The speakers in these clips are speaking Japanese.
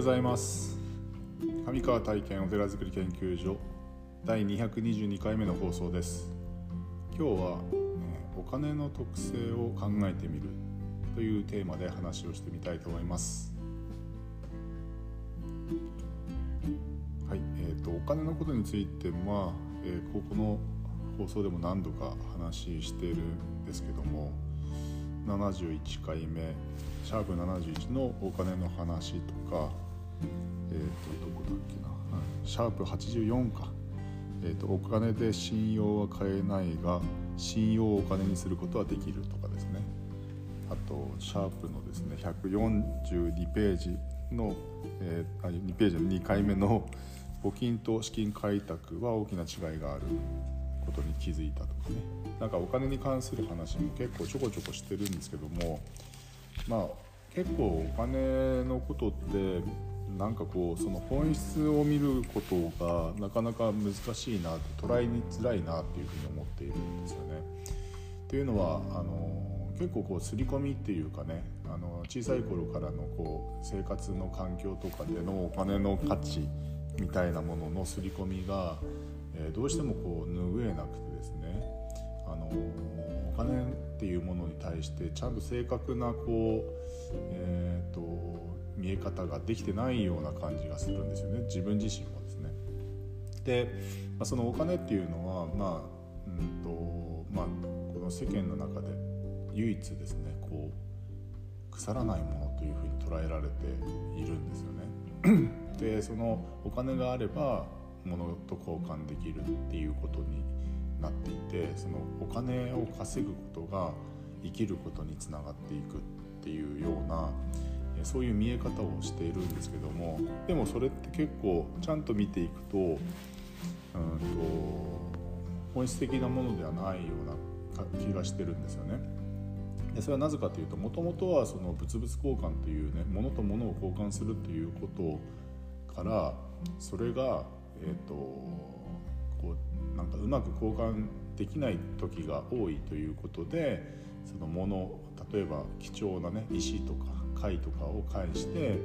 ございます。上川体験お寺づくり研究所第222回目の放送です。今日は、お金の特性を考えてみるというテーマで話をしてみたいと思います。はい、えーと、お金のことについては、えー、ここの放送でも何度か話しているんですけども71回目シャープ71のお金の話とかえっ、ー、とどこだっけな、シャープ84か、えーと、お金で信用は買えないが信用をお金にすることはできるとかですね。あとシャープのですね142ページの、えー、2ページの2回目の募金と資金開拓は大きな違いがあることに気づいたとかね。なんかお金に関する話も結構ちょこちょこしてるんですけどもまあ結構お金のことってなんかこうその本質を見ることがなかなか難しいなと捉えにづらいなっていうふうに思っているんですよね。っていうのはあの結構こう刷り込みっていうかねあの小さい頃からのこう生活の環境とかでのお金の価値みたいなものの刷り込みが、えー、どうしてもこう拭えなくてですねあのお金っていうものに対してちゃんと正確なこう、えーと、見え方ができてないような感じがするんですよね自分自身もですね。で、まあ、そのお金っていうのはまあうんとまあこの世間の中で唯一ですねこう腐らないものというふうに捉えられているんですよね。でそのお金があれば物と交換できるっていうことになっていてそのお金を稼ぐことが生きることにつながっていくっていうようなそういう見え方をしているんですけどもでもそれって結構ちゃんと見ていくとうんと本質的なものではないような気がしてるんですよね。でそれはなぜかというともともとはその物々交換というね物と物を交換するということからそれが、えーと、とこうなんかうまく交換できない時が多いということでその物例えば貴重なね石とか貝とかを介して、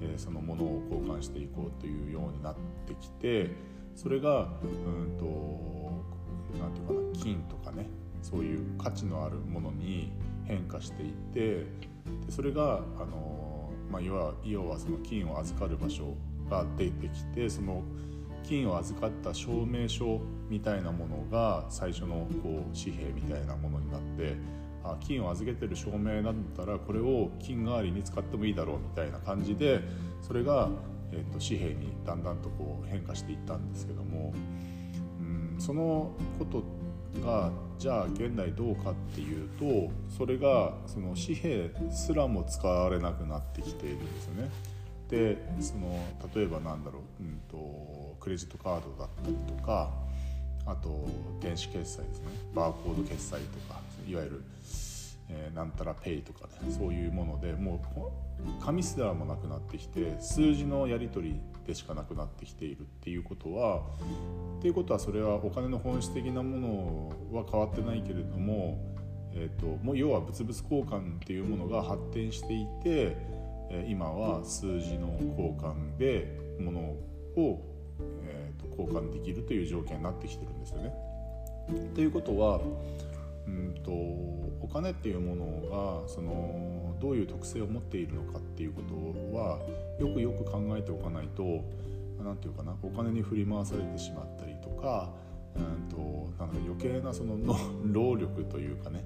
えー、その物を交換していこうというようになってきてそれがうんと何て言うかな金とかねそういう価値のあるものに変化していってでそれがあの、まあ、要は要はその金を預かる場所が出てきてその金を預かった証明書みたいなものが最初のこう紙幣みたいなものになってあ金を預けてる証明だったらこれを金代わりに使ってもいいだろうみたいな感じでそれが、えーと、紙幣にだんだんとこう変化していったんですけどもうんそのことがじゃあ現代どうかっていうとそれがその紙幣すらも使われなくなってきているんですよね。でその例えばなんだろう、うんと、クレジットカードだったりとかあと電子決済ですね。バーコード決済とかいわゆる、えー、なんたらペイとかねそういうものでもう紙すらもなくなってきて数字のやり取りでしかなくなってきているっていうことはっていうことはそれはお金の本質的なものは変わってないけれども、えーと、もう要は物々交換っていうものが発展していて今は数字の交換で物を、えー、と交換できるという条件になってきてるんですよね。ということはうんとお金っていうものがそのどういう特性を持っているのかっていうことはよくよく考えておかないと何て言うかなお金に振り回されてしまったりとかうんとなんか余計なその労力というかね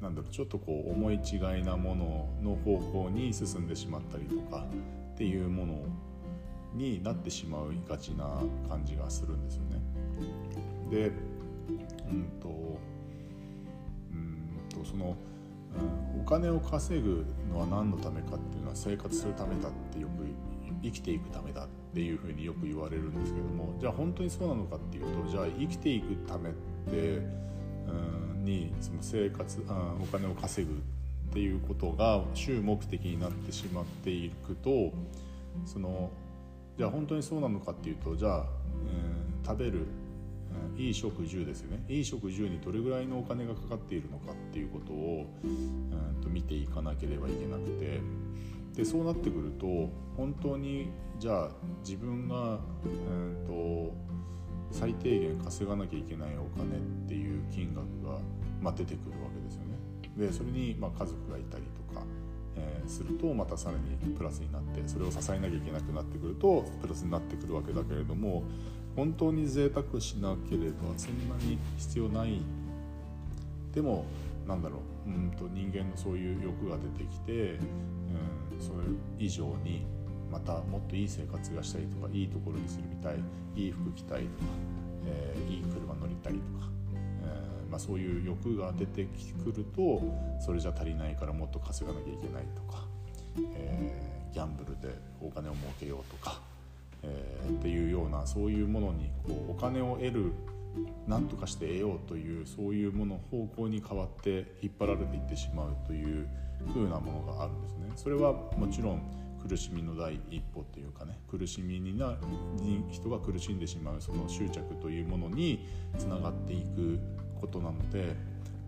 なんだろうちょっとこう思い違いなものの方向に進んでしまったりとかっていうものになってしまいがちな感じがするんですよね。でうんとうんとその、お金を稼ぐのは何のためかっていうのは生活するためだってよく生きていくためだっていうふうによく言われるんですけどもじゃあ本当にそうなのかっていうとじゃあ生きていくためってうんにその生活あお金を稼ぐっていうことが主目的になってしまっていくとそのじゃあ本当にそうなのかっていうとじゃあ、えー、食べるいい食住ですよね。いい食住にどれぐらいのお金がかかっているのかっていうことを、うん、と見ていかなければいけなくて。でそうなってくると本当にじゃあ自分が、えーと、最低限稼がなきゃいけないお金っていう金額が、まあ、出てくるわけですよね。でそれにま家族がいたりとか、えー、するとまたさらにプラスになってそれを支えなきゃいけなくなってくるとプラスになってくるわけだけれども本当に贅沢しなければそんなに必要ない。でもなんだろう。うんと人間のそういう欲が出てきて、うん、それ以上にまたもっといい生活がしたいとかいいところに住みたいいい服着たいとか、えー、いい車乗りたいとか、あ、そういう欲が出てくるとそれじゃ足りないからもっと稼がなきゃいけないとか、えー、ギャンブルでお金を儲けようとか、えー、っていうようなそういうものにこうお金を得る何とかして得ようというそういうもの方向に変わって引っ張られていってしまうという風なものがあるんですね。それはもちろん苦しみの第一歩っていうかね苦しみにな人が苦しんでしまうその執着というものにつながっていくことなので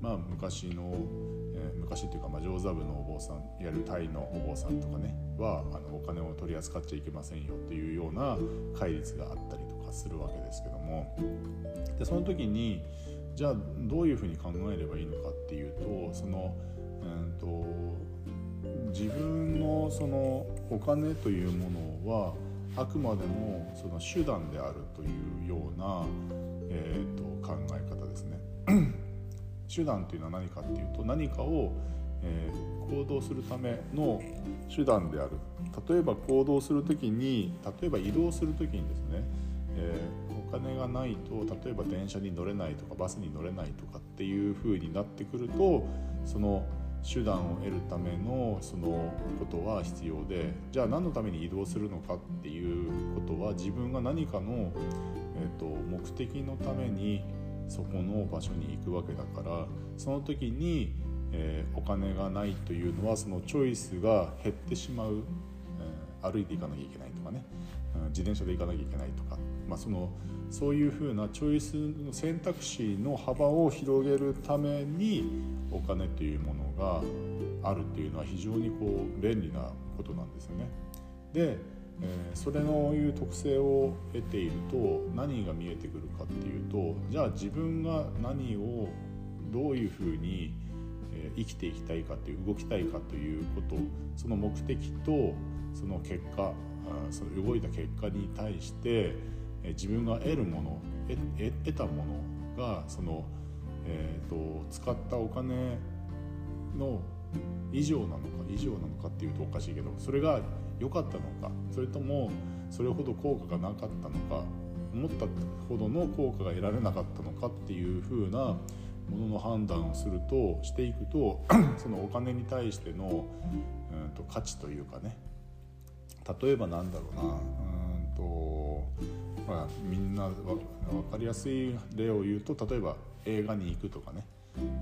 まあ昔の、えー、昔っていうか、ま、上座部のお坊さんいわゆるタイのお坊さんとかねはあのお金を取り扱っちゃいけませんよっていうような戒律があったりとかするわけですけどもでその時にじゃあどういうふうに考えればいいのかっていうとその、うんと、自分のそのお金というものはあくまでもその手段であるというような、えーと、考え方ですね。手段というのは何かっていうと何かを、えー、行動するための手段である。例えば行動する時に例えば移動する時にですね、えー、お金がないと例えば電車に乗れないとかバスに乗れないとかっていう風になってくるとその手段を得るためのそのことは必要でじゃあ何のために移動するのかっていうことは自分が何かの、えーと、目的のためにそこの場所に行くわけだからその時に、えー、お金がないというのはそのチョイスが減ってしまう、えー、歩いていかなきゃいけないとかね、うん、自転車で行かなきゃいけないとか、まあ、そのそういうふうなチョイスの選択肢の幅を広げるためにお金というものがあるっていうのは非常にこう便利なことなんですよね。で、えー、それのいう特性を得ていると何が見えてくるかっていうとじゃあ自分が何をどういうふうに生きていきたいかという動きたいかということその目的とその結果その動いた結果に対して自分が得るもの得たものがその、えーと、使ったお金の以上なのか以上なのかっていうとおかしいけどそれが良かったのかそれともそれほど効果がなかったのか思ったほどの効果が得られなかったのかっていう風なものの判断をするとしていくと そのお金に対しての、うんと価値というかね例えばなんだろうなうんとまあ、みんな分かりやすい例を言うと例えば映画に行くとかね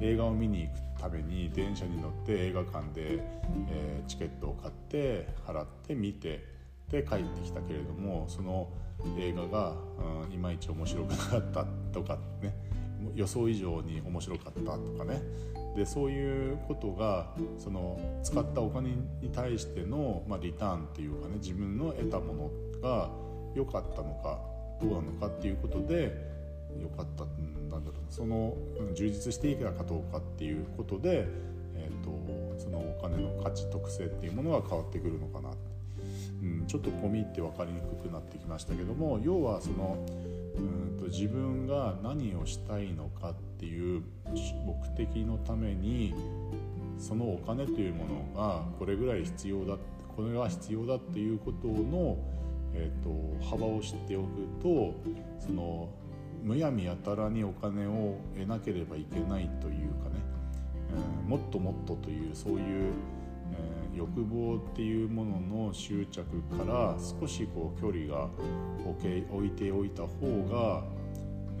映画を見に行くために電車に乗って映画館で、えー、チケットを買って払って見てで帰ってきたけれどもその映画が、うん、いまいち面白くなかったとかね予想以上に面白かったとかね。でそういうことがその使ったお金に対しての、まあ、リターンっていうかね自分の得たものが良かったのかどうなのかっていうことで良かったんだろうその充実していけたかどうかっていうことで、えーと、そのお金の価値特性っていうものが変わってくるのかな、うん、ちょっと込み入って分かりにくくなってきましたけども要はそのうんと自分が何をしたいのかっていう目的のためにそのお金というものがこれぐらい必要だこれが必要だっていうことのえーと、幅を知っておくとそのむやみやたらにお金を得なければいけないというかね、えー、もっともっとというそういう、えー、欲望っていうものの執着から少しこう距離が置いておいた方が、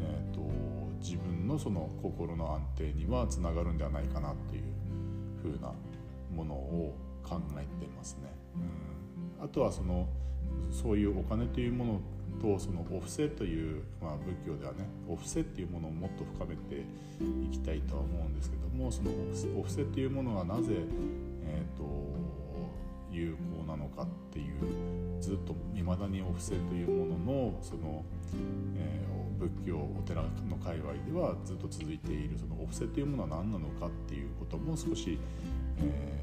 えーと、自分のその心の安定にはつながるんではないかなというふうなものを考えてますね。うん、あとはそのそういうお金というものとそのお布施という、まあ、仏教ではねお布施っていうものをもっと深めていきたいとは思うんですけどもそのお布施というものがなぜ、えーと、有効なのかっていうずっといまだにお布施というもののその、えー、仏教お寺の界隈ではずっと続いているそのお布施というものは何なのかっていうことも少し、え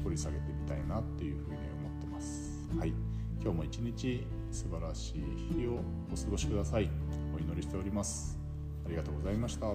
ー、掘り下げてみたいなっていうふうに思ってます。はい、今日も一日素晴らしい日をお過ごしください。お祈りしております。ありがとうございました。